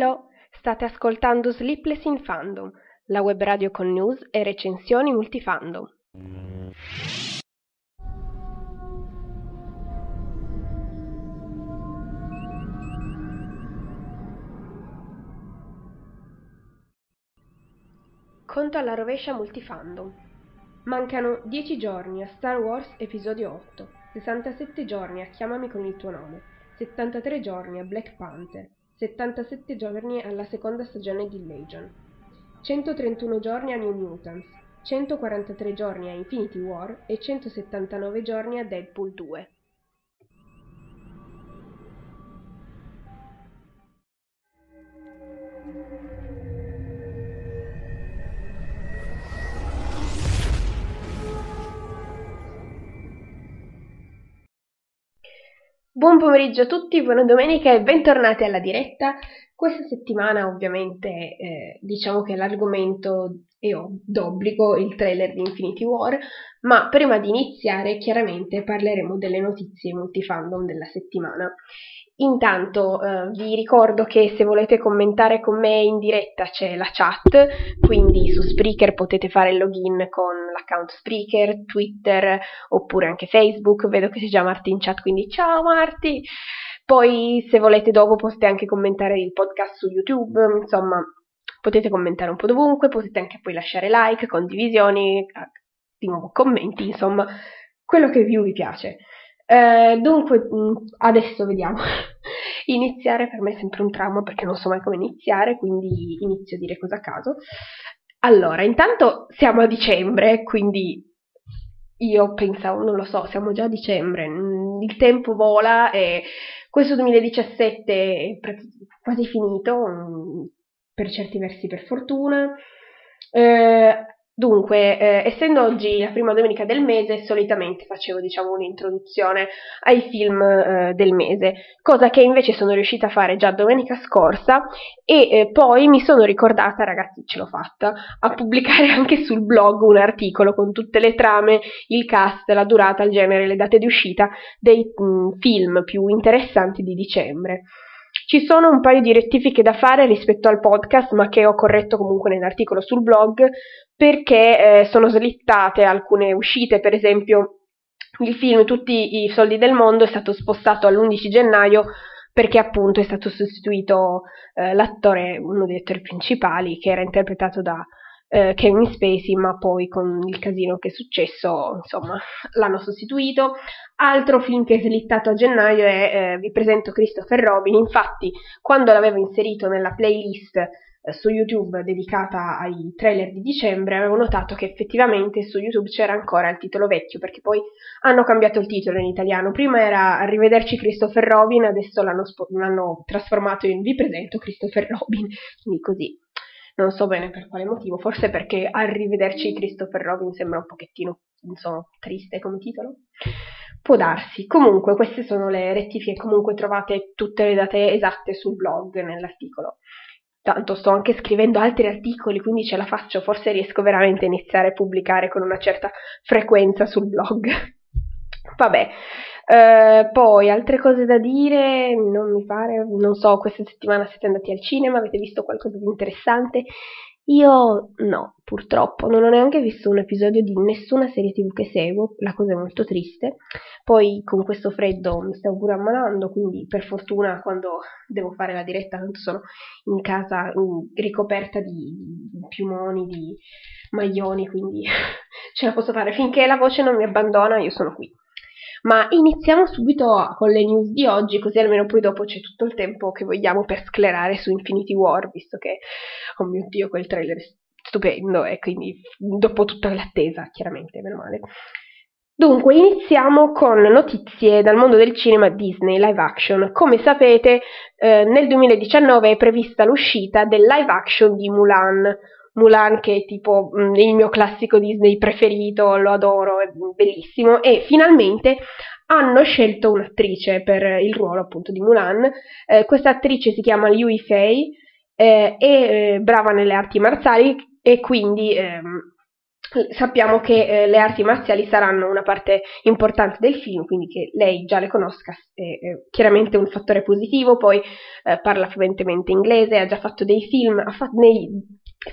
Hello, state ascoltando Sleepless in Fandom, la web radio con news e recensioni multifandom. Conto alla rovescia multifandom. Mancano 10 giorni a Star Wars Episodio 8, 67 giorni a Chiamami con il tuo nome, 73 giorni a Black Panther, 77 giorni alla seconda stagione di Legion, 131 giorni a New Mutants, 143 giorni a Infinity War e 179 giorni a Deadpool 2. Buon pomeriggio a tutti, buona domenica e bentornati alla diretta. Questa settimana ovviamente eh, diciamo che l'argomento è d'obbligo il trailer di Infinity War, ma prima di iniziare chiaramente parleremo delle notizie multifandom della settimana. Intanto eh, vi ricordo che se volete commentare con me in diretta c'è la chat, quindi su Spreaker potete fare il login con l'account Spreaker, Twitter oppure anche Facebook. Vedo che c'è già Marti in chat, quindi ciao Marti! Poi se volete dopo potete anche commentare il podcast su YouTube, insomma potete commentare un po' dovunque, potete anche poi lasciare like, condivisioni, di nuovo commenti, insomma quello che più vi piace. Eh, dunque, mm, adesso vediamo. iniziare per me è sempre un trauma perché non so mai come iniziare, quindi inizio a dire cosa a caso. Allora, intanto siamo a dicembre, quindi io pensavo, non lo so, siamo già a dicembre, mm, il tempo vola e questo 2017 è quasi finito, mm, per certi versi per fortuna. Eh, Dunque, eh, essendo oggi la prima domenica del mese, solitamente facevo, diciamo, un'introduzione ai film eh, del mese, cosa che invece sono riuscita a fare già domenica scorsa e eh, poi mi sono ricordata, ragazzi, ce l'ho fatta, a pubblicare anche sul blog un articolo con tutte le trame, il cast, la durata, il genere, le date di uscita dei mh, mm, film più interessanti di dicembre. Ci sono un paio di rettifiche da fare rispetto al podcast, ma che ho corretto comunque nell'articolo sul blog, perché eh, sono slittate alcune uscite, per esempio il film Tutti i soldi del mondo è stato spostato all'11 gennaio perché appunto è stato sostituito eh, l'attore, uno degli attori principali, che era interpretato da eh, Kevin Spacey, ma poi con il casino che è successo, insomma, l'hanno sostituito. Altro film che è slittato a gennaio è eh, Vi presento Christopher Robin, infatti quando l'avevo inserito nella playlist eh, su YouTube dedicata ai trailer di dicembre avevo notato che effettivamente su YouTube c'era ancora il titolo vecchio perché poi hanno cambiato il titolo in italiano. Prima era Arrivederci Christopher Robin, adesso l'hanno, sp- l'hanno trasformato in Vi presento Christopher Robin, quindi così. Non so bene per quale motivo, forse perché Arrivederci Christopher Robin sembra un pochettino, insomma, triste come titolo. Può darsi. Comunque, queste sono le rettifiche. Comunque trovate tutte le date esatte sul blog nell'articolo. Tanto sto anche scrivendo altri articoli, quindi ce la faccio. Forse riesco veramente a iniziare a pubblicare con una certa frequenza sul blog. Vabbè, eh, poi altre cose da dire, non mi pare, non so, questa settimana siete andati al cinema, avete visto qualcosa di interessante? Io no, purtroppo, non ho neanche visto un episodio di nessuna serie tv che seguo, la cosa è molto triste. Poi con questo freddo mi stavo pure ammalando, quindi per fortuna quando devo fare la diretta, tanto sono in casa ricoperta di, di piumoni, di maglioni, quindi ce la posso fare. Finché la voce non mi abbandona, io sono qui. Ma iniziamo subito con le news di oggi, così almeno poi dopo c'è tutto il tempo che vogliamo per sclerare su Infinity War, visto che, oh mio dio, quel trailer è stupendo e quindi dopo tutta l'attesa, chiaramente, meno male. Dunque, iniziamo con notizie dal mondo del cinema Disney live action. Come sapete, eh, nel 2019 è prevista l'uscita del live action di Mulan, Mulan che è tipo mh, mm, il mio classico Disnei preferito, lo adoro, è bellissimo e finalmente hanno scelto un'attrice per il ruolo appunto di Mulan. Eh, questa attrice si chiama Liu Fei, eh, è eh, brava nelle arti marziali e quindi ehm, sappiamo che eh, le arti marziali saranno una parte importante del film, quindi che lei già le conosca è, è chiaramente un fattore positivo, poi eh, parla fluentemente inglese, ha già fatto dei film, ha fatto, nei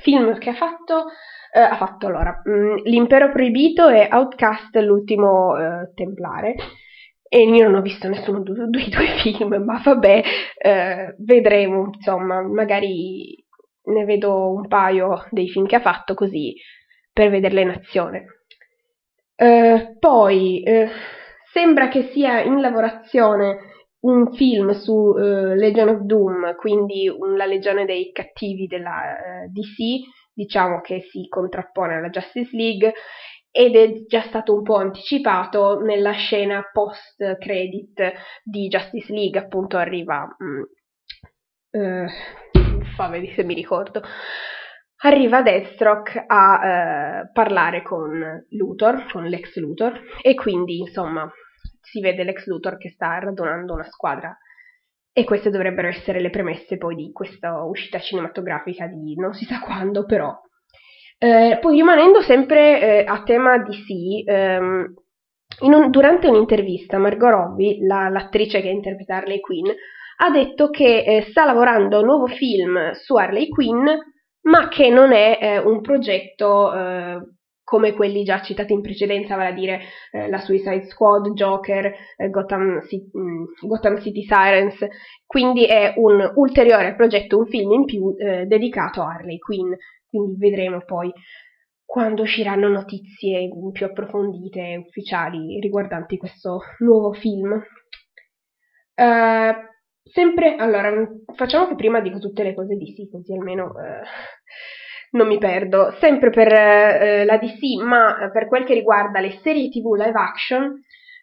film che ha fatto, eh, ha fatto allora mh, mm, L'impero proibito e Outcast, l'ultimo eh, templare, e io non ho visto nessuno dei due film, ma vabbè, eh, vedremo, insomma, magari ne vedo un paio dei film che ha fatto così per vederle in azione. Eh, poi eh, sembra che sia in lavorazione un film su eh, Legion of Doom, quindi un, la legione dei cattivi della eh, DC, diciamo che si contrappone alla Justice League ed è già stato un po' anticipato nella scena post credit di Justice League, appunto arriva mm, eh, fa se mi ricordo arriva Deathstroke a eh, parlare con Luthor, con l'ex Luthor, e quindi insomma si vede l'ex Luthor che sta radunando una squadra. E queste dovrebbero essere le premesse poi di questa uscita cinematografica di non si sa quando, però. Eh, poi rimanendo sempre eh, a tema DC, ehm, un, durante un'intervista Margot Robbie, la, l'attrice che interpreta Harley Quinn, ha detto che eh, sta lavorando a un nuovo film su Harley Quinn ma che non è eh, un progetto eh, come quelli già citati in precedenza, vale a dire eh, la Suicide Squad, Joker, eh, Gotham, mh, mm, Gotham, City Sirens, quindi è un ulteriore progetto, un film in più eh, dedicato a Harley Quinn, quindi vedremo poi quando usciranno notizie più approfondite ufficiali riguardanti questo nuovo film. Uh, Sempre, allora, facciamo che prima dico tutte le cose di sì, così almeno eh, non mi perdo. Sempre per eh, la DC, ma per quel che riguarda le serie TV live action,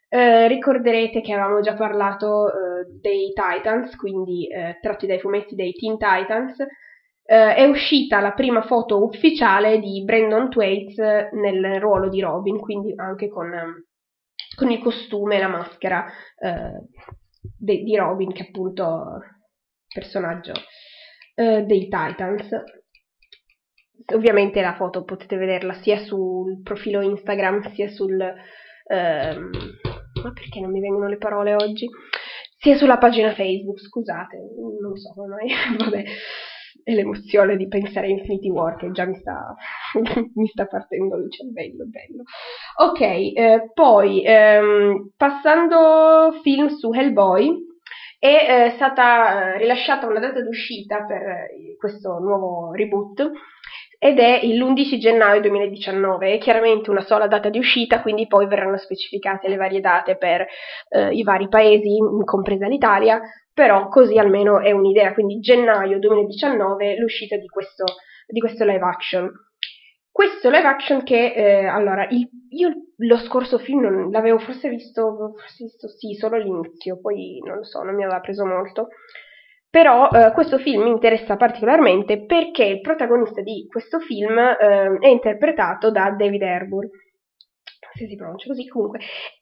eh, ricorderete che avevamo già parlato eh, dei Titans, quindi eh, tratti dai fumetti dei Teen Titans. Eh, è uscita la prima foto ufficiale di Brandon Thwaites nel ruolo di Robin, quindi anche con, con il costume e la maschera de- di Robin, che è appunto personaggio eh, dei Titans. Ovviamente la foto potete vederla sia sul profilo Instagram sia sul... Ehm, ma perché non mi vengono le parole oggi? Sia sulla pagina Facebook, scusate, non so come mai, vabbè, è l'emozione di pensare a Infinity War che già mi sta, mi sta partendo il cervello, bello. Ok, eh, poi ehm, passando film su Hellboy, è eh, stata eh, rilasciata una data d'uscita per eh, questo nuovo reboot ed è l'11 gennaio 2019, è chiaramente una sola data di uscita, quindi poi verranno specificate le varie date per eh, i vari paesi, compresa l'Italia, però così almeno è un'idea, quindi gennaio 2019 l'uscita di questo, di questo live action. Questo live action che, eh, allora, il, io lo scorso film non, l'avevo forse visto, forse visto, sì, solo l'inizio, poi non lo so, non mi aveva preso molto. Però eh, questo film mi interessa particolarmente perché il protagonista di questo film eh, è interpretato da David Harbour, se si pronuncia così comunque,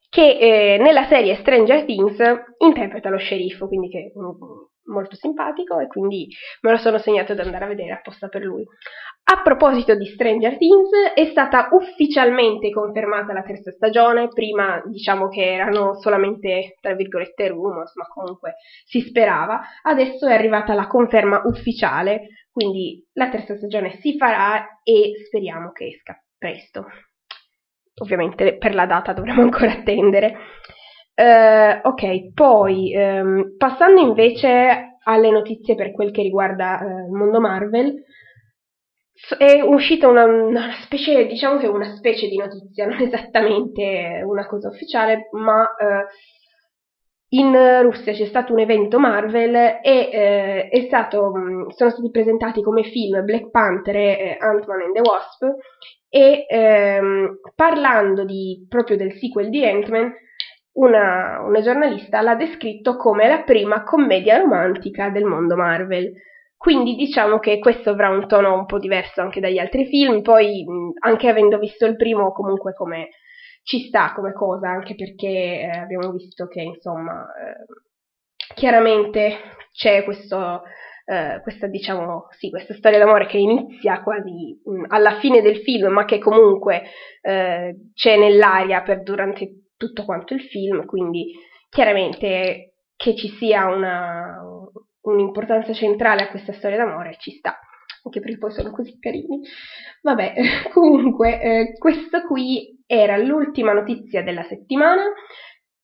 che eh, nella serie Stranger Things interpreta lo sceriffo, quindi che molto simpatico e quindi me lo sono segnato ad andare a vedere apposta per lui. A proposito di Stranger Things, è stata ufficialmente confermata la terza stagione, prima diciamo che erano solamente, tra virgolette, rumors, ma comunque si sperava, adesso è arrivata la conferma ufficiale, quindi la terza stagione si farà e speriamo che esca presto. Ovviamente per la data dovremo ancora attendere. Uh, ok, poi um, passando invece alle notizie per quel che riguarda uh, il mondo Marvel, è uscita una, una, specie, diciamo che una specie di notizia, non esattamente una cosa ufficiale, ma uh, in Russia c'è stato un evento Marvel e è stato, sono stati presentati come film Black Panther e Ant-Man and the Wasp e ehm, parlando di, proprio del sequel di Ant-Man una, una giornalista l'ha descritto come la prima commedia romantica del mondo Marvel. Quindi diciamo che questo avrà un tono un po' diverso anche dagli altri film, poi anche avendo visto il primo comunque come ci sta come cosa, anche perché eh, abbiamo visto che insomma eh, chiaramente c'è questo, eh, questa, diciamo, sì, questa storia d'amore che inizia quasi mh, alla fine del film, ma che comunque eh, c'è nell'aria per durante tutto quanto il film, quindi chiaramente che ci sia una, un'importanza centrale a questa storia d'amore ci sta, anche perché poi sono così carini. Vabbè, comunque, eh, questa qui era l'ultima notizia della settimana.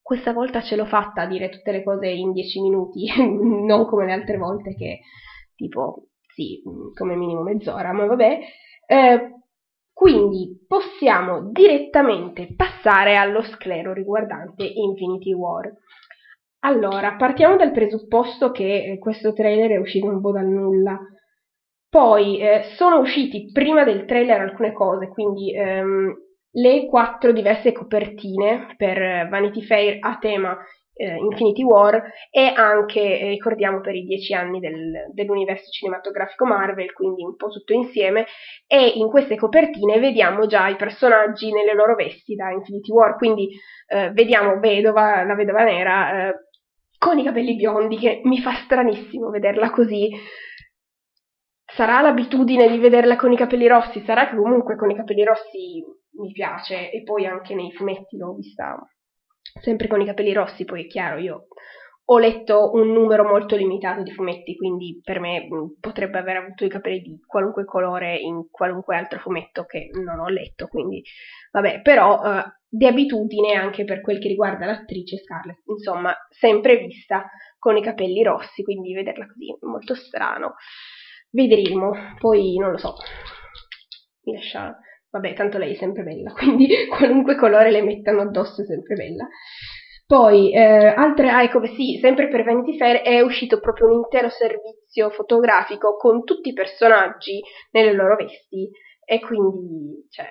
Questa volta ce l'ho fatta a dire tutte le cose in 10 minuti, non come le altre volte che tipo, sì, come minimo mezz'ora, ma vabbè. Eh, quindi possiamo direttamente passare allo sclero riguardante Infinity War. Allora, partiamo dal presupposto che eh, questo trailer è uscito un po' dal nulla. Poi eh, sono usciti prima del trailer alcune cose, quindi ehm, le quattro diverse copertine per Vanity Fair a tema eh, Infinity War e anche, eh, ricordiamo, per i dieci anni del, dell'universo cinematografico Marvel, quindi un po' tutto insieme, e in queste copertine vediamo già i personaggi nelle loro vesti da Infinity War, quindi eh, vediamo Vedova, la Vedova Nera, eh, con i capelli biondi, che mi fa stranissimo vederla così. Sarà l'abitudine di vederla con i capelli rossi, sarà che comunque con i capelli rossi mi piace e poi anche nei fumetti l'ho vista sempre con i capelli rossi, poi è chiaro, io ho letto un numero molto limitato di fumetti, quindi per me mm, potrebbe aver avuto i capelli di qualunque colore in qualunque altro fumetto che non ho letto, quindi vabbè, però uh, di abitudine anche per quel che riguarda l'attrice Scarlett, insomma, sempre vista con i capelli rossi, quindi vederla così è molto strano. Vedremo, poi non lo so, mi lascia Vabbè, tanto lei è sempre bella, quindi qualunque colore le mettano addosso è sempre bella. Poi, eh, altre, ah, ecco, sì, sempre per Vanity Fair è uscito proprio un intero servizio fotografico con tutti i personaggi nelle loro vesti e quindi, cioè,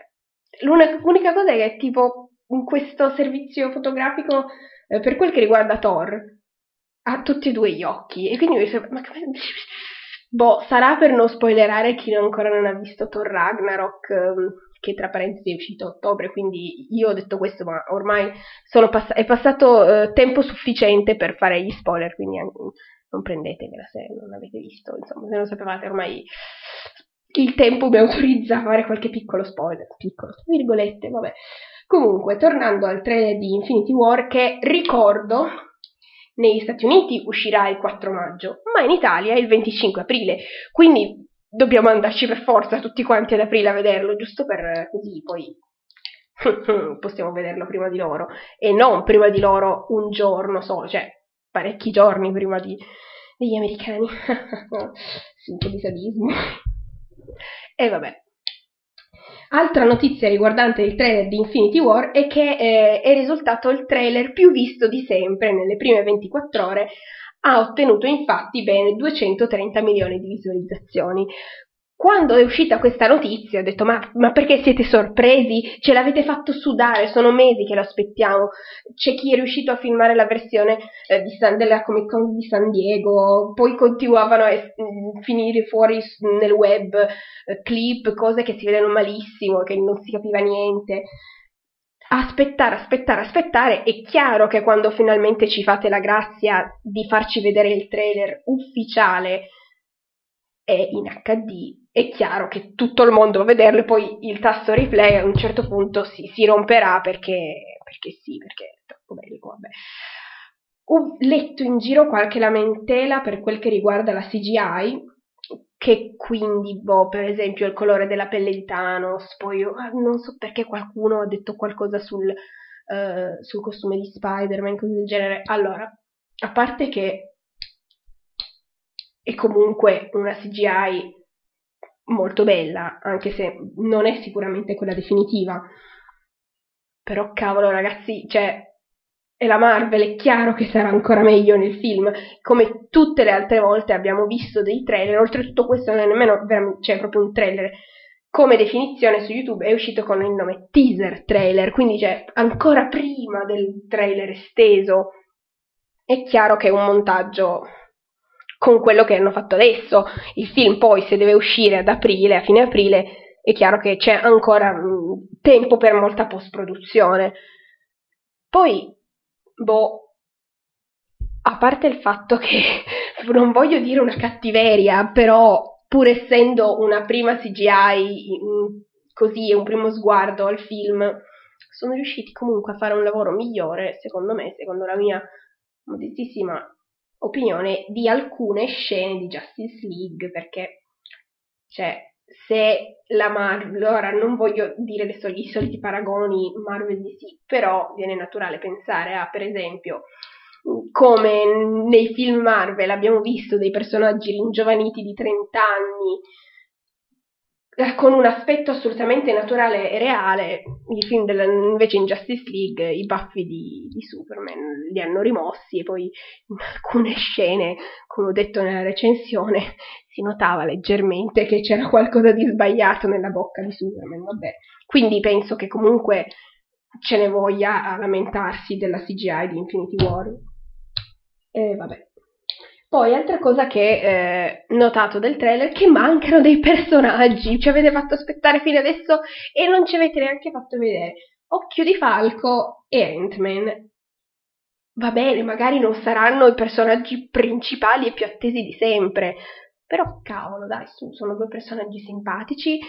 l'unica cosa è che tipo in questo servizio fotografico, eh, per quel che riguarda Thor, ha tutti e due gli occhi e quindi mi sembra, ma come... Boh, sarà per non spoilerare chi ancora non ha visto Thor Ragnarok, ehm, che tra parentesi è uscito a ottobre, quindi io ho detto questo, ma ormai pass- è passato eh, tempo sufficiente per fare gli spoiler, quindi anche, non prendetevela se non avete visto, insomma, se non sapevate ormai il tempo mi autorizza a fare qualche piccolo spoiler, piccolo, virgolette, vabbè. Comunque, tornando al trailer di Infinity War, che ricordo negli Stati Uniti uscirà il 4 maggio, ma in Italia il 25 aprile, quindi dobbiamo andarci per forza tutti quanti ad aprile a vederlo, giusto per così poi possiamo vederlo prima di loro e non prima di loro un giorno solo, cioè parecchi giorni prima di, degli americani. sì, po' di sadismo. e vabbè. Altra notizia riguardante il trailer di Infinity War è che eh, è risultato il trailer più visto di sempre nelle prime 24 ore ha ottenuto infatti ben 230 milioni di visualizzazioni. Quando è uscita questa notizia ho detto ma, ma, perché siete sorpresi? Ce l'avete fatto sudare, sono mesi che lo aspettiamo. C'è chi è riuscito a filmare la versione eh, San, della Comic Con di San Diego, poi continuavano a es- mm, finire fuori nel web eh, clip, cose che si vedono malissimo, che non si capiva niente aspettare, aspettare, aspettare. È chiaro che quando finalmente ci fate la grazia di farci vedere il trailer ufficiale e in HD, è chiaro che tutto il mondo va a vederlo e poi il tasto replay a un certo punto si, si romperà perché, perché sì, perché è troppo bello, vabbè. Ho letto in giro qualche lamentela per quel che riguarda la CGI, che quindi, boh, per esempio il colore della pelle di Thanos, poi ah, non so perché qualcuno ha detto qualcosa sul, uh, sul costume di Spider-Man, cose del genere. Allora, a parte che è comunque una CGI molto bella, anche se non è sicuramente quella definitiva. Però cavolo ragazzi, cioè e la Marvel è chiaro che sarà ancora meglio nel film, come tutte le altre volte abbiamo visto dei trailer, oltretutto questo non è nemmeno cioè proprio un trailer, come definizione su YouTube è uscito con il nome teaser trailer, quindi cioè ancora prima del trailer esteso, è chiaro che è un montaggio con quello che hanno fatto adesso, il film poi se deve uscire ad aprile, a fine aprile, è chiaro che c'è ancora mh, tempo per molta post produzione. Poi boh, a parte il fatto che non voglio dire una cattiveria, però pur essendo una prima CGI così, un primo sguardo al film, sono riusciti comunque a fare un lavoro migliore, secondo me, secondo la mia modestissima opinione, di alcune scene di Justice League, perché, cioè, se la Marvel, ora non voglio dire adesso i soliti paragoni Marvel DC, però viene naturale pensare a, per esempio, come nei film Marvel abbiamo visto dei personaggi ringiovaniti di 30 anni eh, con un aspetto assolutamente naturale e reale, i film della, invece in Justice League i baffi di, di, Superman li hanno rimossi e poi in alcune scene, come ho detto nella recensione, si notava leggermente che c'era qualcosa di sbagliato nella bocca di Superman, vabbè. Quindi penso che comunque ce ne voglia a lamentarsi della CGI di Infinity War. E vabbè. Poi, altra cosa che eh, notato del trailer, che mancano dei personaggi, ci avete fatto aspettare fino adesso e non ci avete neanche fatto vedere Occhio di Falco e Ant-Man. Va bene, magari non saranno i personaggi principali e più attesi di sempre, però cavolo, dai, sono due personaggi simpatici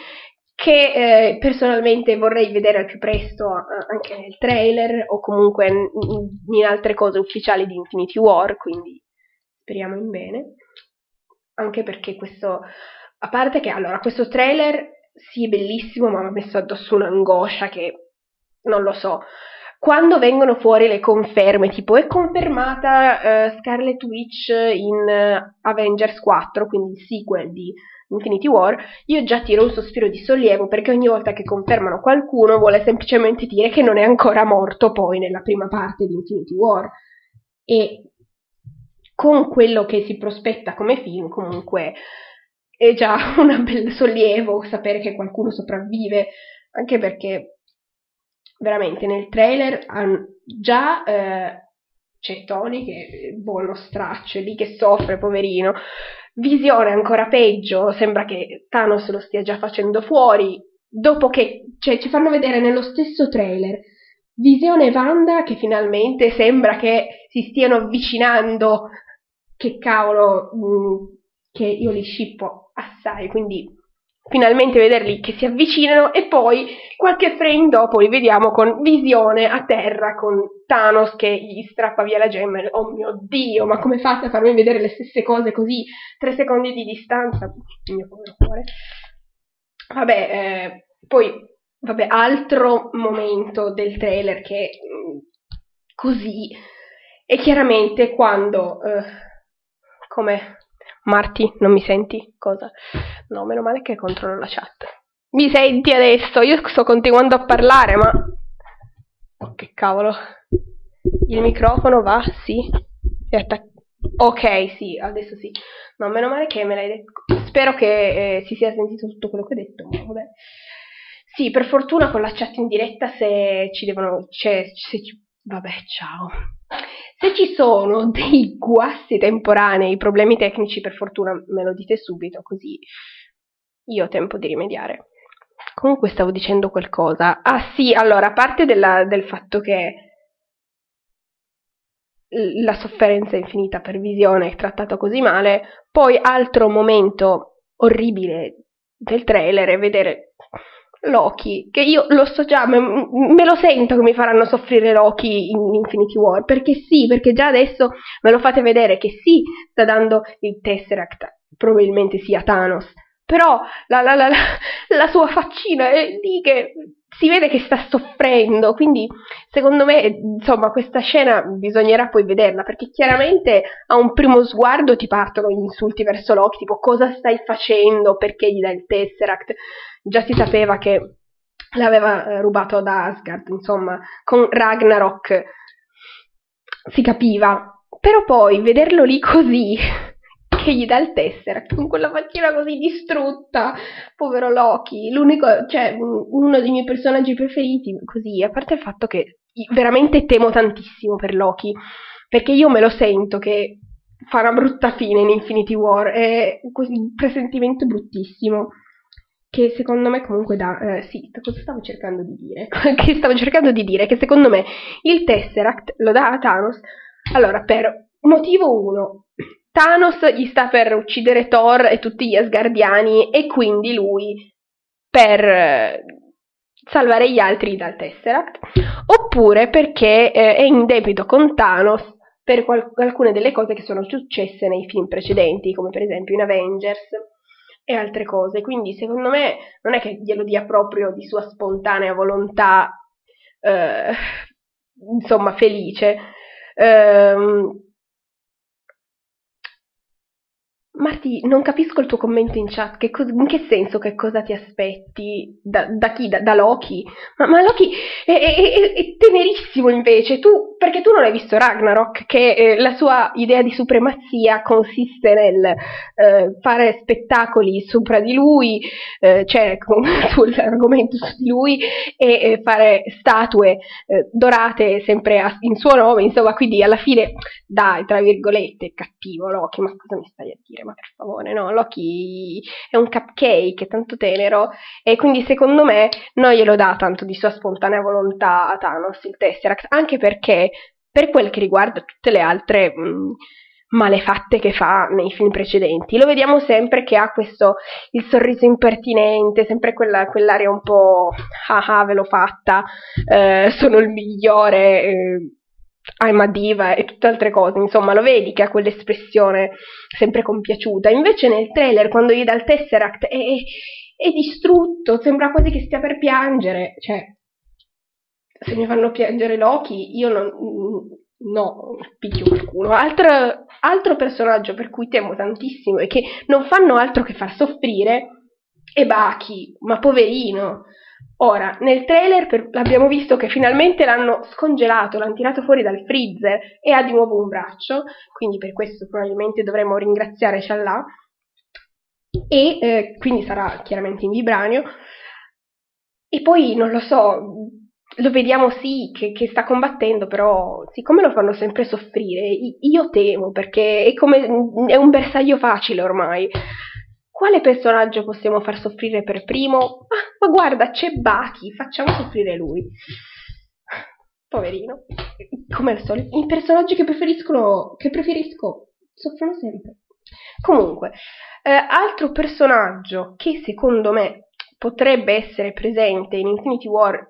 che eh, personalmente vorrei vedere al più presto anche nel trailer o comunque in, in altre cose ufficiali di Infinity War, quindi speriamo in bene, anche perché questo, a parte che allora questo trailer sì è bellissimo ma mi ha messo addosso un'angoscia che non lo so, quando vengono fuori le conferme, tipo è confermata uh, Scarlet Witch in uh, Avengers 4, quindi il sequel di Infinity War, io già tiro un sospiro di sollievo perché ogni volta che confermano qualcuno vuole semplicemente dire che non è ancora morto poi nella prima parte di Infinity War. E con quello che si prospetta come film, comunque è già un bel sollievo sapere che qualcuno sopravvive, anche perché veramente nel trailer già eh, c'è Tony che è buono straccio, lì che soffre, poverino. Visione ancora peggio, sembra che Thanos lo stia già facendo fuori, dopo che cioè, ci fanno vedere nello stesso trailer Visione e Wanda che finalmente sembra che si stiano avvicinando che cavolo, mh, mm, che io li scippo assai, quindi finalmente vederli che si avvicinano e poi qualche frame dopo li vediamo con visione a terra con Thanos che gli strappa via la gemma oh mio dio ma come fate a farmi vedere le stesse cose così tre secondi di distanza? Il mio povero cuore. Vabbè eh, poi vabbè altro momento del trailer che mm, così è chiaramente quando eh, come Marti, non mi senti? Cosa? No, meno male che controllo la chat. Mi senti adesso? Io sto continuando a parlare, ma... Oh, che cavolo. Il microfono va? Sì. Attac- ok, sì, adesso sì. No, meno male che me l'hai detto. Spero che eh, si sia sentito tutto quello che ho detto, vabbè. Sì, per fortuna con la chat in diretta se ci devono... Cioè, se ci... Vabbè, ciao. Se ci sono dei guasti temporanei, problemi tecnici, per fortuna me lo dite subito, così io ho tempo di rimediare. Comunque stavo dicendo qualcosa. Ah sì, allora, a parte della, del fatto che la sofferenza infinita per visione è trattata così male, poi altro momento orribile del trailer è vedere Loki, che io lo so già, me, me, lo sento che mi faranno soffrire Loki in Infinity War, perché sì, perché già adesso me lo fate vedere che sì, sta dando il Tesseract, probabilmente sia Thanos, però la, la, la, la, sua faccina è lì che si vede che sta soffrendo, quindi secondo me, insomma, questa scena bisognerà poi vederla, perché chiaramente a un primo sguardo ti partono gli insulti verso Loki, tipo cosa stai facendo, perché gli dai il Tesseract, già si sapeva che l'aveva eh, rubato da Asgard, insomma, con Ragnarok. Si capiva, però poi vederlo lì così che gli dà il Tesseract con quella faccina così distrutta, povero Loki, l'unico, cioè uno dei miei personaggi preferiti, così, a parte il fatto che veramente temo tantissimo per Loki, perché io me lo sento che fa una brutta fine in Infinity War, è un presentimento bruttissimo che secondo me comunque dà, eh, sì, cosa stavo cercando di dire? che stavo cercando di dire che secondo me il Tesseract lo dà a Thanos, allora per motivo 1, Thanos gli sta per uccidere Thor e tutti gli Asgardiani e quindi lui per eh, salvare gli altri dal Tesseract, oppure perché eh, è in debito con Thanos per qual- alcune delle cose che sono successe nei film precedenti, come per esempio in Avengers e altre cose. Quindi secondo me non è che glielo dia proprio di sua spontanea volontà, eh, insomma, felice. Um, Marti, non capisco il tuo commento in chat. Che co- in che senso che cosa ti aspetti? Da, da chi? Da, da, Loki? Ma, ma Loki è, è, è, è, tenerissimo invece. Tu, perché tu non hai visto Ragnarok, che eh, la sua idea di supremazia consiste nel eh, fare spettacoli sopra di lui, eh, cioè sull'argomento su di lui, e fare statue eh, dorate sempre a, in suo nome. Insomma, quindi alla fine, dai, tra virgolette, cattivo Loki, ma cosa mi stai a dire? Ma per favore, no, Loki è un cupcake, è tanto tenero, e quindi secondo me non glielo dà tanto di sua spontanea volontà a Thanos il Tesseract, anche perché per quel che riguarda tutte le altre mh, malefatte che fa nei film precedenti, lo vediamo sempre che ha questo, il sorriso impertinente, sempre quella, quell'aria un po' ah ah ve l'ho fatta, eh, sono il migliore, eh, I'm a diva e tutte altre cose, insomma lo vedi che ha quell'espressione sempre compiaciuta, invece nel trailer quando gli dà il Tesseract è, è distrutto, sembra quasi che stia per piangere, cioè se mi fanno piangere Loki io non, no, picchio qualcuno. Altro, altro personaggio per cui temo tantissimo e che non fanno altro che far soffrire è Baki, ma poverino, Ora, nel trailer per, abbiamo visto che finalmente l'hanno scongelato, l'hanno tirato fuori dal freezer e ha di nuovo un braccio, quindi per questo probabilmente dovremmo ringraziare Shallah. E eh, quindi sarà chiaramente in vibranio. E poi non lo so, lo vediamo sì che, che, sta combattendo, però siccome lo fanno sempre soffrire, io temo perché è come è un bersaglio facile ormai. Quale personaggio possiamo far soffrire per primo? Ah, ma guarda, c'è Baki, facciamo soffrire lui. Poverino. Come al solito, i personaggi che che preferisco soffrono sempre. Comunque, eh, altro personaggio che secondo me potrebbe essere presente in Infinity War,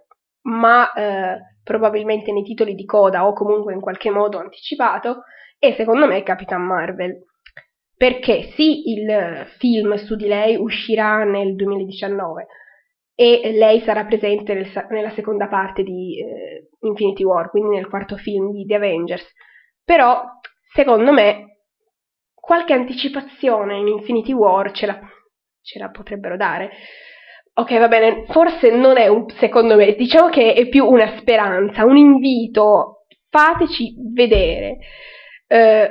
ma eh, probabilmente nei titoli di coda o comunque in qualche modo anticipato, è secondo me Capitan Marvel perché sì, il film su di lei uscirà nel 2019 e lei sarà presente nel, nella seconda parte di eh, Infinity War, quindi nel quarto film di The Avengers. Però, secondo me, qualche anticipazione in Infinity War ce la, ce la potrebbero dare. Ok, va bene, forse non è un, secondo me, diciamo che è più una speranza, un invito, fateci vedere. Eh,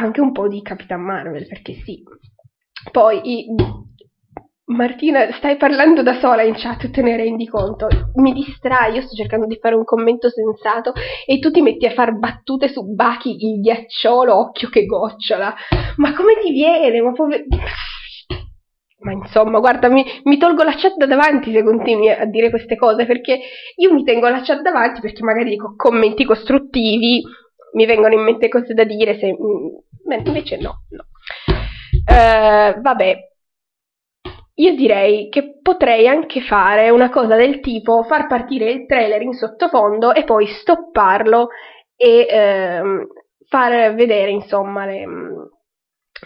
anche un po' di Capitan Marvel, perché sì. Poi. Martina, stai parlando da sola in chat, te ne rendi conto? Mi distrai, io sto cercando di fare un commento sensato e tu ti metti a far battute su Baki, il ghiacciolo, occhio che gocciola. Ma come ti viene? Ma pover... Ma insomma, guarda, mi, mi, tolgo la chat da davanti se continui a dire queste cose, perché io mi tengo la chat davanti perché magari dico commenti costruttivi, mi vengono in mente cose da dire, se, Beh, invece no, no. Uh, vabbè, io direi che potrei anche fare una cosa del tipo far partire il trailer in sottofondo e poi stopparlo e uh, far vedere insomma le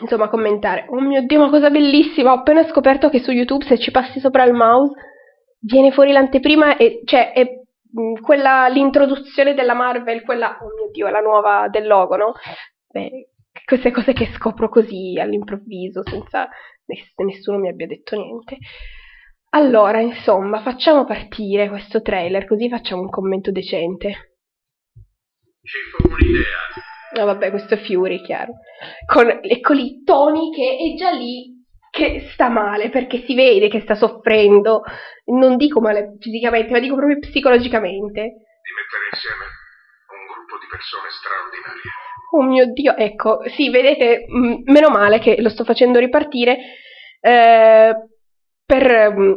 insomma commentare. Oh mio dio ma cosa bellissima! Ho appena scoperto che su youtube se ci passi sopra il mouse viene fuori l'anteprima e cioè è quella l'introduzione della Marvel quella oh mio dio la nuova del logo no? Beh, queste cose che scopro così all'improvviso, senza che nessuno mi abbia detto niente. Allora, insomma, facciamo partire questo trailer, così facciamo un commento decente. Fu un'idea. No, vabbè, questo è Fury, chiaro. Con, ecco lì, Tony che è già lì che sta male perché si vede che sta soffrendo. Non dico male fisicamente, ma dico proprio psicologicamente. Di mettere insieme un gruppo di persone straordinarie Oh mio Dio, ecco, sì, vedete, mh, mm, meno male che lo sto facendo ripartire, eh, per, mh, mm,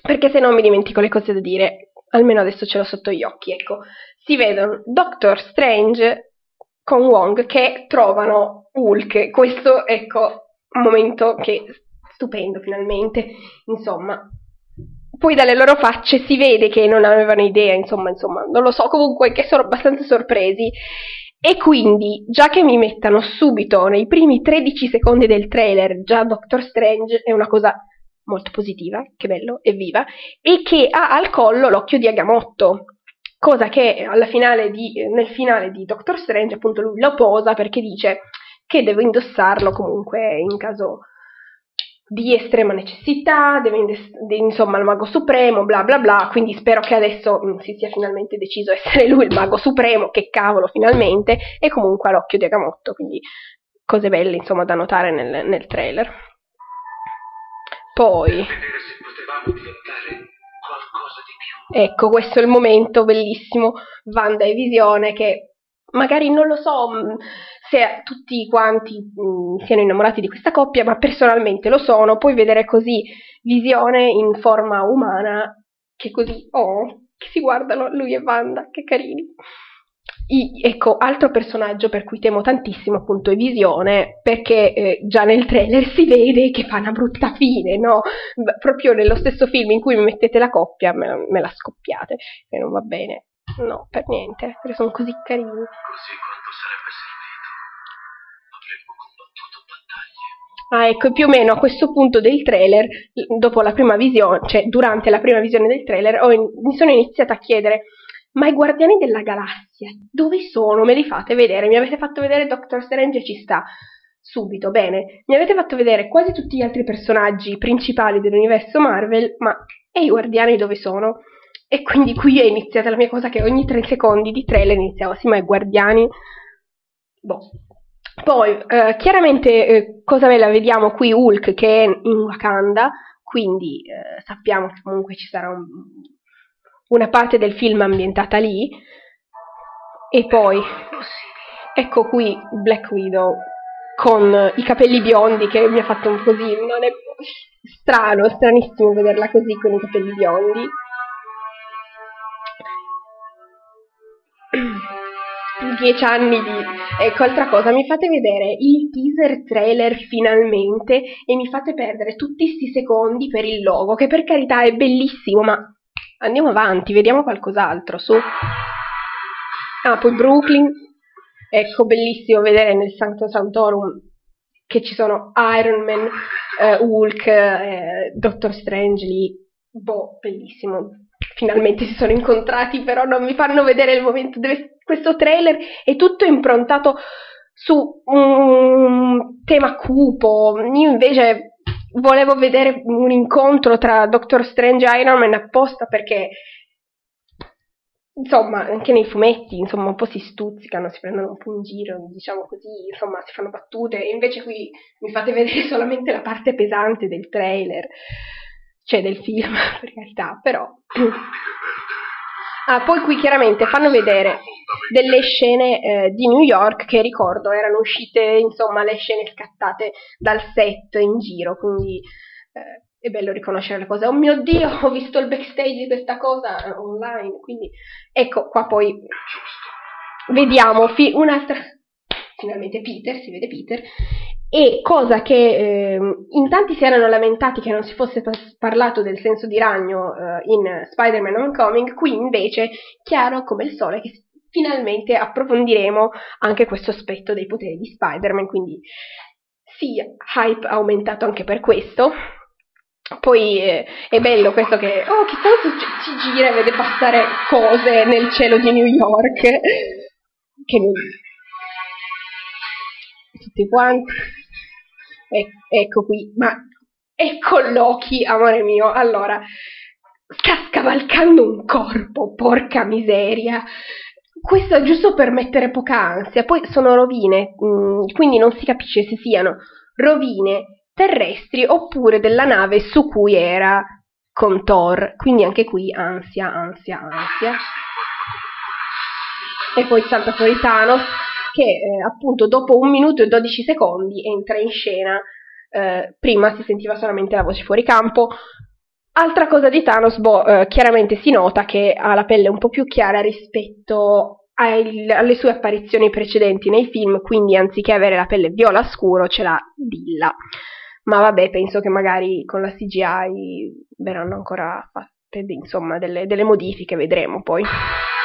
perché se no mi dimentico le cose da dire, almeno adesso ce l'ho sotto gli occhi, ecco. Si vedono Doctor Strange con Wong che trovano Hulk. Questo, ecco, momento che stupendo finalmente, insomma. Poi dalle loro facce si vede che non avevano idea, insomma, insomma, non lo so, comunque che sono abbastanza sorpresi. E quindi, già che mi mettano subito nei primi 13 secondi del trailer già Doctor Strange è una cosa molto positiva, che bello, evviva, e che ha al collo l'occhio di Agamotto, cosa che finale di, nel finale di Doctor Strange appunto lui lo posa perché dice che deve indossarlo comunque in caso di estrema necessità, deve indes- insomma il mago supremo, bla bla bla, quindi spero che adesso mh, mm, si sia finalmente deciso essere lui il mago supremo, che cavolo finalmente, e comunque ha l'occhio di Agamotto, quindi cose belle insomma da notare nel, nel trailer. Poi... Ecco, questo è il momento bellissimo, Wanda e Visione che magari non lo so mm, se tutti quanti mh, mm, siano innamorati di questa coppia, ma personalmente lo sono, puoi vedere così Visione in forma umana, che così, oh, che si guardano lui e Wanda, che carini. I, ecco, altro personaggio per cui temo tantissimo appunto è Visione, perché eh, già nel trailer si vede che fa una brutta fine, no? Proprio nello stesso film in cui mi mettete la coppia me, me la scoppiate e non va bene. No, per niente, perché sono così carini. Così Ah, ecco, più o meno a questo punto del trailer, dopo la prima visione, cioè durante la prima visione del trailer, in, mi sono iniziata a chiedere ma i Guardiani della Galassia, dove sono? Me li fate vedere? Mi avete fatto vedere Doctor Strange e ci sta. Subito, bene. Mi avete fatto vedere quasi tutti gli altri personaggi principali dell'universo Marvel, ma e i Guardiani dove sono? E quindi qui è iniziata la mia cosa che ogni tre secondi di trailer iniziavo, sì, ma i guardiani... Boh. Poi, eh, chiaramente, eh, cosa bella vediamo qui Hulk che è in Wakanda, quindi eh, sappiamo che comunque ci sarà un, una parte del film ambientata lì. E poi, ecco qui Black Widow con i capelli biondi che mi ha fatto un così, non è strano, stranissimo vederla così con i capelli biondi. Dieci anni di... Ecco, altra cosa, mi fate vedere il teaser trailer finalmente e mi fate perdere tutti questi secondi per il logo, che per carità è bellissimo, ma andiamo avanti, vediamo qualcos'altro, su. Ah, poi Brooklyn, ecco, bellissimo vedere nel Sancto Santorum che ci sono Iron Man, eh, Hulk, eh, Doctor Strange lì, boh, bellissimo. Finalmente si sono incontrati, però non mi fanno vedere il momento dove questo trailer è tutto improntato su un tema cupo. Io invece volevo vedere un incontro tra Doctor Strange e Iron Man apposta perché insomma, anche nei fumetti, insomma, un po' si stuzzicano, si prendono un po' in giro, diciamo così, insomma, si fanno battute, invece qui mi fate vedere solamente la parte pesante del trailer, cioè del film, per carità, però Ah, poi qui chiaramente fanno vedere delle scene eh, di New York che ricordo erano uscite, insomma, le scene scattate dal set in giro, quindi eh, è bello riconoscere le cose. Oh mio Dio, ho visto il backstage di questa cosa eh, online, quindi ecco qua poi vediamo fi- un'altra finalmente Peter, si vede Peter e cosa che eh, in tanti si erano lamentati che non si fosse parlato del senso di ragno eh, in Spider-Man Homecoming, qui invece chiaro come il sole che finalmente approfondiremo anche questo aspetto dei poteri di Spider-Man, quindi sì, hype aumentato anche per questo. Poi eh, è bello questo che, oh, chissà se ci gira e vede passare cose nel cielo di New York. Che non... Tutti quanti e- ecco qui, ma ecco Loki, amore mio. Allora, sta scavalcando un corpo, porca miseria. Questo è giusto per mettere poca ansia. Poi sono rovine, mm, quindi non si capisce se siano rovine terrestri oppure della nave su cui era con Thor. Quindi anche qui ansia, ansia, ansia. E poi salta fuori Thanos che eh, appunto dopo un minuto e 12 secondi entra in scena, eh, prima si sentiva solamente la voce fuori campo. Altra cosa di Thanos, boh, eh, chiaramente si nota che ha la pelle un po' più chiara rispetto alle sue apparizioni precedenti nei film, quindi anziché avere la pelle viola scuro ce l'ha lilla. Ma vabbè, penso che magari con la CGI verranno ancora fatte insomma delle, delle modifiche, vedremo poi.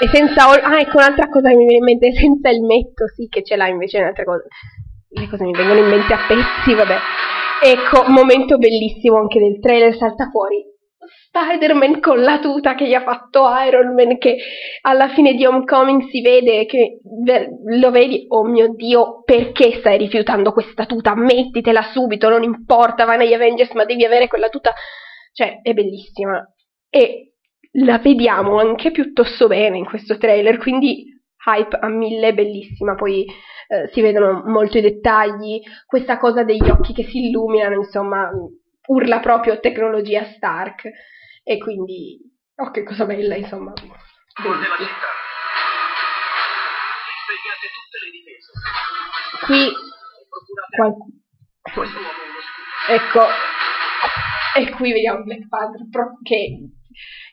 E senza. Ah, ecco un'altra cosa che mi viene in mente, senza il metto, sì, che ce l'ha invece in altre cose. Le cose mi vengono in mente a pezzi, vabbè. Ecco, momento bellissimo anche del trailer, salta fuori Spider-Man con la tuta che gli ha fatto Iron Man, che alla fine di Homecoming si vede che lo vedi, oh mio Dio, perché stai rifiutando questa tuta? Mettitela subito, non importa, vai negli Avengers, ma devi avere quella tuta. Cioè, è bellissima. E la vediamo anche piuttosto bene in questo trailer, quindi hype a mille, bellissima. Poi eh, si vedono molto i dettagli, questa cosa degli occhi che si illuminano, insomma, urla proprio tecnologia Stark. E quindi, oh che cosa bella, insomma. Qui, qual... ecco, e qui vediamo Black Panther che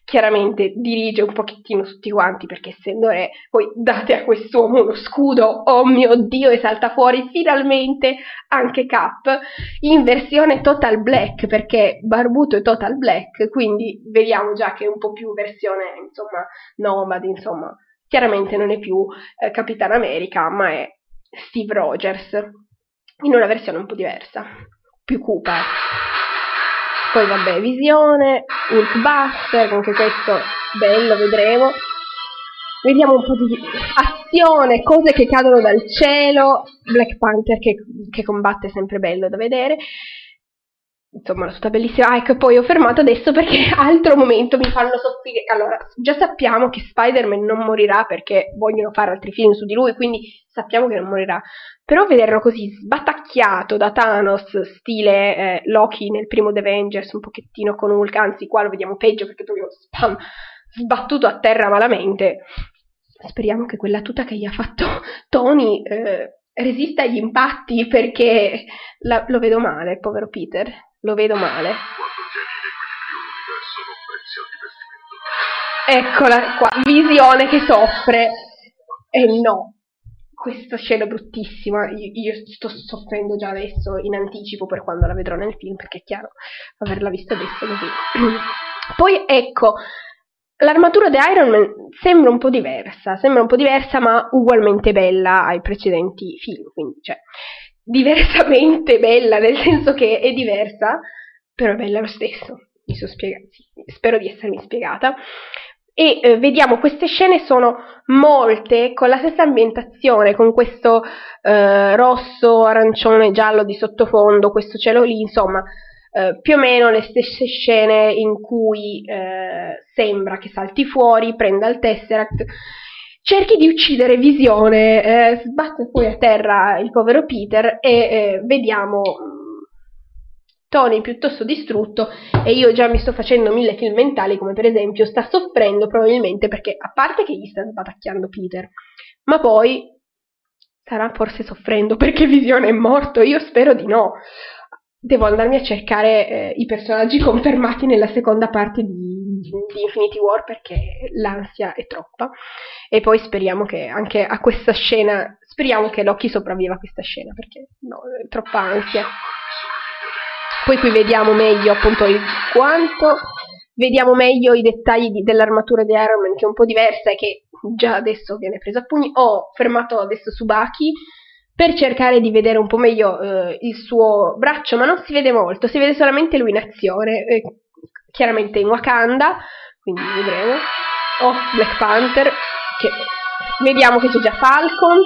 chiaramente dirige un pochettino tutti quanti perché essendo re, poi date a quest'uomo uno scudo, oh mio dio, e salta fuori finalmente anche Cap in versione total black perché Barbuto è total black, quindi vediamo già che è un po' più versione, insomma, nomad, insomma, chiaramente non è più eh, Capitan America, ma è Steve Rogers in una versione un po' diversa, più cupa. Poi vabbè, Visione, Hulkbuster, anche questo bello, vedremo. Vediamo un po' di azione, cose che cadono dal cielo, Black Panther che, che combatte sempre bello da vedere insomma, tutta bellissima. Ah, ecco, poi ho fermato adesso perché altro momento mi fanno soffrire. Allora, già sappiamo che Spider-Man non morirà perché vogliono fare altri film su di lui, quindi sappiamo che non morirà. Però vederlo così sbatacchiato da Thanos, stile eh, Loki nel primo The Avengers, un pochettino con Hulk, anzi qua lo vediamo peggio perché proprio spam, sbattuto a terra malamente. Speriamo che quella tuta che gli ha fatto Tony eh, resista agli impatti perché la, lo vedo male, povero Peter lo vedo male. Eccola qua, visione che soffre. E eh no, questa scena bruttissima. Io, io, sto soffrendo già adesso in anticipo per quando la vedrò nel film, perché è chiaro, averla vista adesso così. Poi ecco, l'armatura di Iron Man sembra un po' diversa, sembra un po' diversa, ma ugualmente bella ai precedenti film. Quindi, cioè, diversamente bella, nel senso che è diversa, però è bella lo stesso. Mi sono spiegata, spero di essermi spiegata. E eh, vediamo queste scene sono molte con la stessa ambientazione, con questo eh, rosso, arancione, giallo di sottofondo, questo cielo lì, insomma, eh, più o meno le stesse scene in cui eh, sembra che salti fuori, prenda il Tesseract cerchi di uccidere Visione, eh, sbatte poi a terra il povero Peter e eh, vediamo Tony piuttosto distrutto e io già mi sto facendo mille film mentali come per esempio sta soffrendo probabilmente perché a parte che gli sta sbatacchiando Peter, ma poi starà forse soffrendo perché Visione è morto, io spero di no. Devo andarmi a cercare eh, i personaggi confermati nella seconda parte di di Infinity War perché l'ansia è troppa. E poi speriamo che anche a questa scena speriamo che Loki sopravviva a questa scena perché no, è troppa ansia poi qui vediamo meglio appunto il quanto vediamo meglio i dettagli di, dell'armatura di Iron Man che è un po' diversa e che già adesso viene presa a pugni ho fermato adesso su Baki per cercare di vedere un po' meglio eh, il suo braccio, ma non si vede molto, si vede solamente lui in azione. Eh, chiaramente in Wakanda, quindi vedremo. Oh, Black Panther, che vediamo che c'è già Falcon.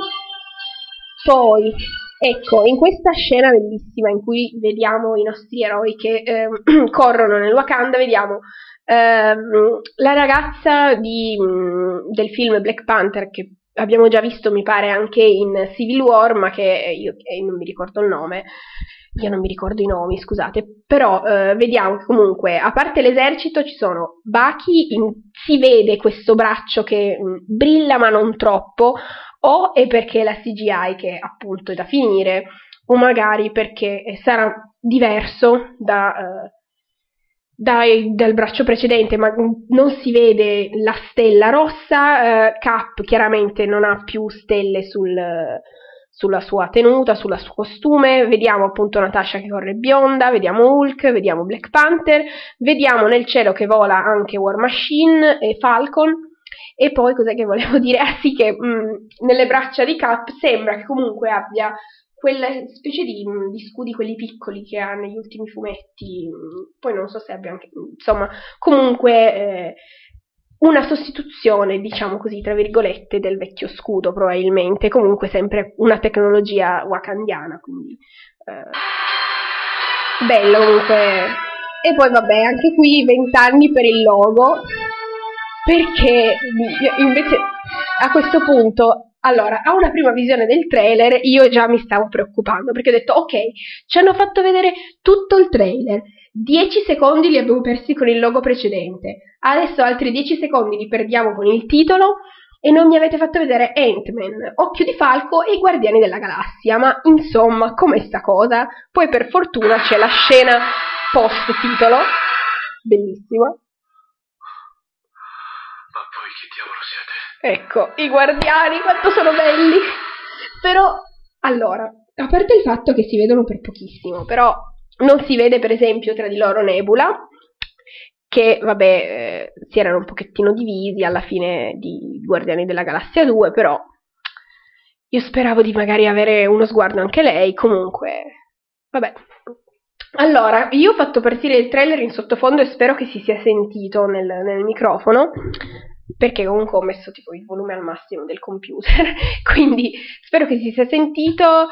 Poi, ecco, in questa scena bellissima in cui vediamo i nostri eroi che eh, corrono nel Wakanda, vediamo eh, la ragazza di, mm, del film Black Panther che abbiamo già visto, mi pare, anche in Civil War, ma che io, io non mi ricordo il nome io non mi ricordo i nomi, scusate, però eh, vediamo che comunque, a parte l'esercito, ci sono Baki, in, si vede questo braccio che mh, mm, brilla ma non troppo, o è perché la CGI che appunto è da finire, o magari perché sarà diverso da, eh, dai, dal braccio precedente, ma non si vede la stella rossa. Eh, Cap chiaramente non ha più stelle sul, sulla sua tenuta, sul suo costume. Vediamo appunto Natasha che corre bionda, vediamo Hulk, vediamo Black Panther, vediamo nel cielo che vola anche War Machine e Falcon. E poi cos'è che volevo dire? Ah sì, che mh, mm, nelle braccia di Cap sembra che comunque abbia quella specie di, mm, di, scudi, quelli piccoli che ha negli ultimi fumetti, mm, poi non so se abbia anche, insomma, comunque eh, una sostituzione, diciamo così, tra virgolette, del vecchio scudo probabilmente, comunque sempre una tecnologia wakandiana, quindi eh, bello comunque. E poi vabbè, anche qui 20 anni per il logo, perché invece a questo punto allora, a una prima visione del trailer io già mi stavo preoccupando perché ho detto ok, ci hanno fatto vedere tutto il trailer, 10 secondi li abbiamo persi con il logo precedente, adesso altri 10 secondi li perdiamo con il titolo e non mi avete fatto vedere Ant-Man, Occhio di Falco e i Guardiani della Galassia, ma insomma, com'è sta cosa? Poi per fortuna c'è la scena post titolo, bellissima, Ecco, i guardiani, quanto sono belli! Però, allora, a parte il fatto che si vedono per pochissimo, però non si vede per esempio tra di loro Nebula, che vabbè eh, si erano un pochettino divisi alla fine di Guardiani della Galassia 2, però io speravo di magari avere uno sguardo anche lei, comunque, vabbè. Allora, io ho fatto partire il trailer in sottofondo e spero che si sia sentito nel, nel microfono perché comunque ho messo tipo il volume al massimo del computer, quindi spero che si sia sentito.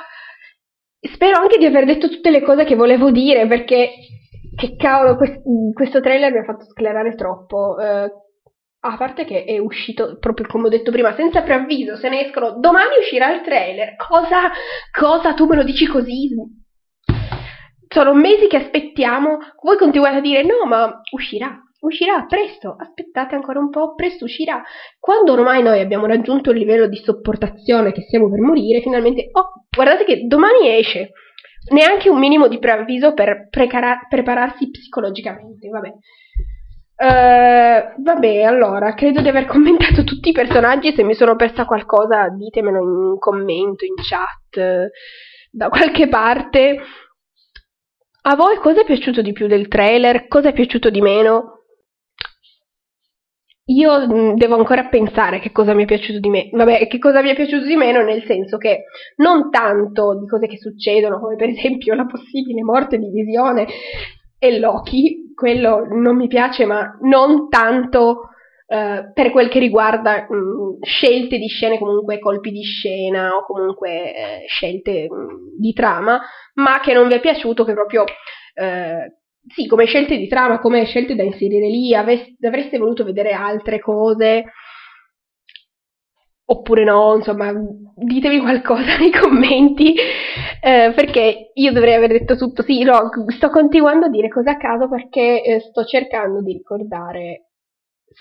Spero anche di aver detto tutte le cose che volevo dire, perché che cavolo, quest- questo trailer mi ha fatto sclerare troppo. Uh, a parte che è uscito proprio come ho detto prima, senza preavviso, se ne escono. Domani uscirà il trailer. Cosa? Cosa? Tu me lo dici così? Sono mesi che aspettiamo. Voi continuate a dire no, ma uscirà uscirà presto, aspettate ancora un po', presto uscirà. Quando ormai noi abbiamo raggiunto il livello di sopportazione che stiamo per morire, finalmente, oh, guardate che domani esce. Neanche un minimo di preavviso per precara- prepararsi psicologicamente, vabbè. Uh, vabbè, allora, credo di aver commentato tutti i personaggi, se mi sono persa qualcosa ditemelo in commento, in chat, da qualche parte. A voi cosa è piaciuto di più del trailer? Cosa è piaciuto di meno? Io mm, devo ancora pensare che cosa mi è piaciuto di me, vabbè, che cosa mi è piaciuto di meno, nel senso che non tanto di cose che succedono, come per esempio la possibile morte di Visione e Loki, quello non mi piace, ma non tanto eh, per quel che riguarda mh, mm, scelte di scene, comunque colpi di scena o comunque eh, scelte mh, mm, di trama, ma che non vi è piaciuto che proprio eh, sì, come scelte di trama, come scelte da inserire lì, aveste, avreste voluto vedere altre cose, oppure no, insomma, ditemi qualcosa nei commenti, eh, perché io dovrei aver detto tutto, sì, no, sto continuando a dire cose a caso perché eh, sto cercando di ricordare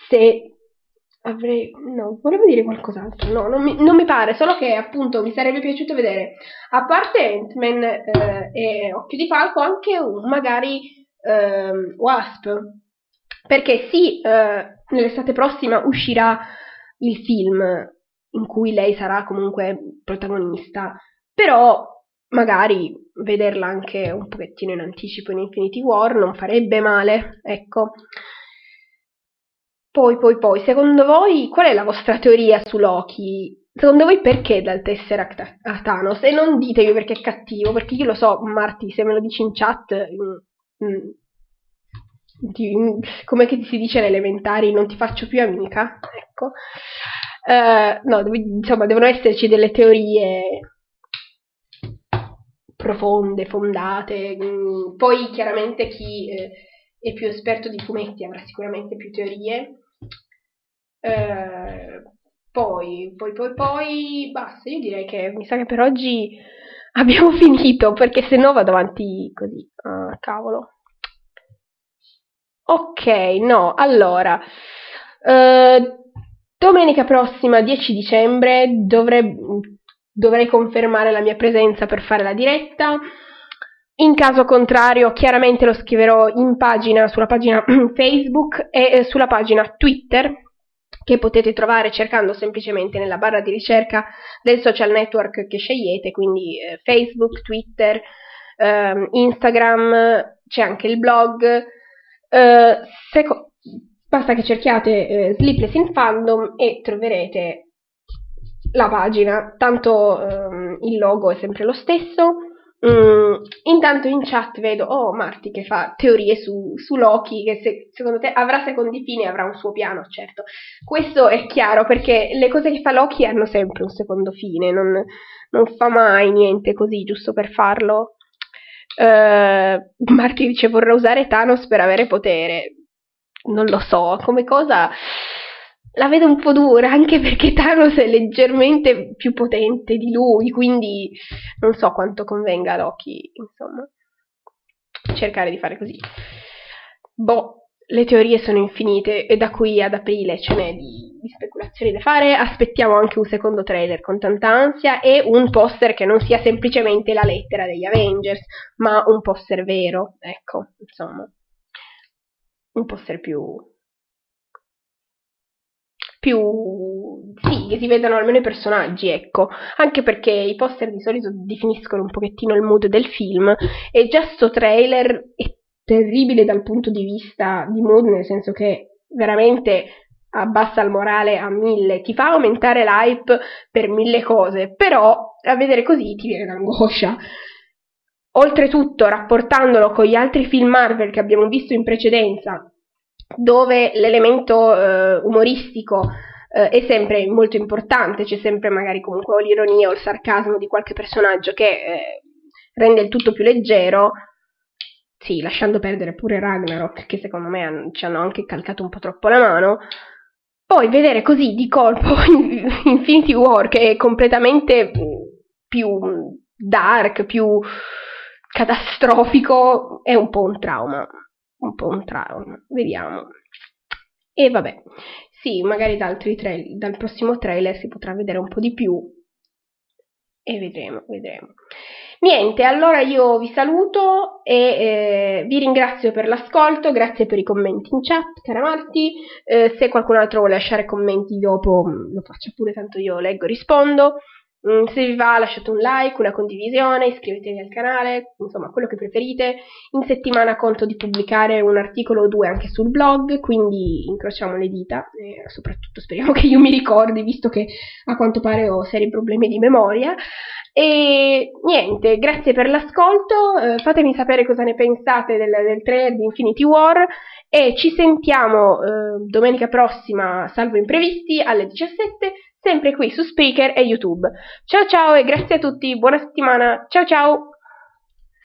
se avrei, no, volevo dire qualcos'altro, no, non mi, non mi pare, solo che appunto mi sarebbe piaciuto vedere, a parte Ant-Man eh, e Occhio di Falco, anche un magari uh, Wasp, perché sì, uh, nell'estate prossima uscirà il film in cui lei sarà comunque protagonista, però magari vederla anche un pochettino in anticipo in Infinity War non farebbe male, ecco. Poi, poi, poi, secondo voi qual è la vostra teoria su Loki? Secondo voi perché dal Tesseract a Thanos? E non ditemi perché è cattivo, perché io lo so, Marti, se me lo dici in chat, mm, come si dice alle elementari, non ti faccio più amica, ecco. Uh, no, insomma, devono esserci delle teorie profonde, fondate. Mm, poi chiaramente chi eh, è più esperto di fumetti avrà sicuramente più teorie. Uh, poi, poi, poi, poi, basta, io direi che mi sa che per oggi abbiamo finito, perché se no vado avanti così. Ah, cavolo. Ok, no, allora. Uh, domenica prossima, 10 dicembre, dovrei, dovrei confermare la mia presenza per fare la diretta. In caso contrario, chiaramente lo scriverò in pagina, sulla pagina Facebook e eh, sulla pagina Twitter, che potete trovare cercando semplicemente nella barra di ricerca del social network che scegliete, quindi eh, Facebook, Twitter, eh, Instagram, c'è anche il blog. Eh, seco- basta che cerchiate eh, Sleepless in Fandom e troverete la pagina, tanto ehm, il logo è sempre lo stesso Mm, intanto in chat vedo, oh Marti che fa teorie su, su Loki, che se, secondo te avrà secondi fini e avrà un suo piano, certo. Questo è chiaro perché le cose che fa Loki hanno sempre un secondo fine, non, non fa mai niente così giusto per farlo. Uh, Marti dice vorrà usare Thanos per avere potere. Non lo so, come cosa la vedo un po' dura, anche perché Thanos è leggermente più potente di lui, quindi non so quanto convenga a Loki, insomma, cercare di fare così. Boh, le teorie sono infinite e da qui ad aprile ce n'è di, di, speculazioni da fare. Aspettiamo anche un secondo trailer con tanta ansia e un poster che non sia semplicemente la lettera degli Avengers, ma un poster vero, ecco, insomma, un poster più, più sì, che si vedano almeno i personaggi, ecco, anche perché i poster di solito definiscono un pochettino il mood del film e già sto trailer è terribile dal punto di vista di mood, nel senso che veramente abbassa il morale a mille, ti fa aumentare l'hype per mille cose, però a vedere così ti viene l'angoscia. Oltretutto, rapportandolo con gli altri film Marvel che abbiamo visto in precedenza, dove l'elemento eh, umoristico eh, è sempre molto importante, c'è sempre magari comunque l'ironia o il sarcasmo di qualche personaggio che eh, rende il tutto più leggero, sì, lasciando perdere pure Ragnarok, che secondo me hanno, ci hanno anche calcato un po' troppo la mano, poi vedere così di colpo Infinity War che è completamente più dark, più catastrofico, è un po' un trauma un po' un trauma. Vediamo. E vabbè, sì, magari da tra- dal prossimo trailer si potrà vedere un po' di più. E vedremo, vedremo. Niente, allora io vi saluto e eh, vi ringrazio per l'ascolto, grazie per i commenti in chat, cara Marti. Eh, se qualcun altro vuole lasciare commenti dopo, lo faccia pure, tanto io leggo e rispondo. Mm, se vi va lasciate un like, una condivisione, iscrivetevi al canale, insomma quello che preferite. In settimana conto di pubblicare un articolo o due anche sul blog, quindi incrociamo le dita e soprattutto speriamo che io mi ricordi, visto che a quanto pare ho seri problemi di memoria. E niente, grazie per l'ascolto, eh, fatemi sapere cosa ne pensate del, del trailer di Infinity War e ci sentiamo eh, domenica prossima, salvo imprevisti, alle 17 sempre qui su Spreaker e YouTube. Ciao ciao e grazie a tutti, buona settimana, ciao ciao!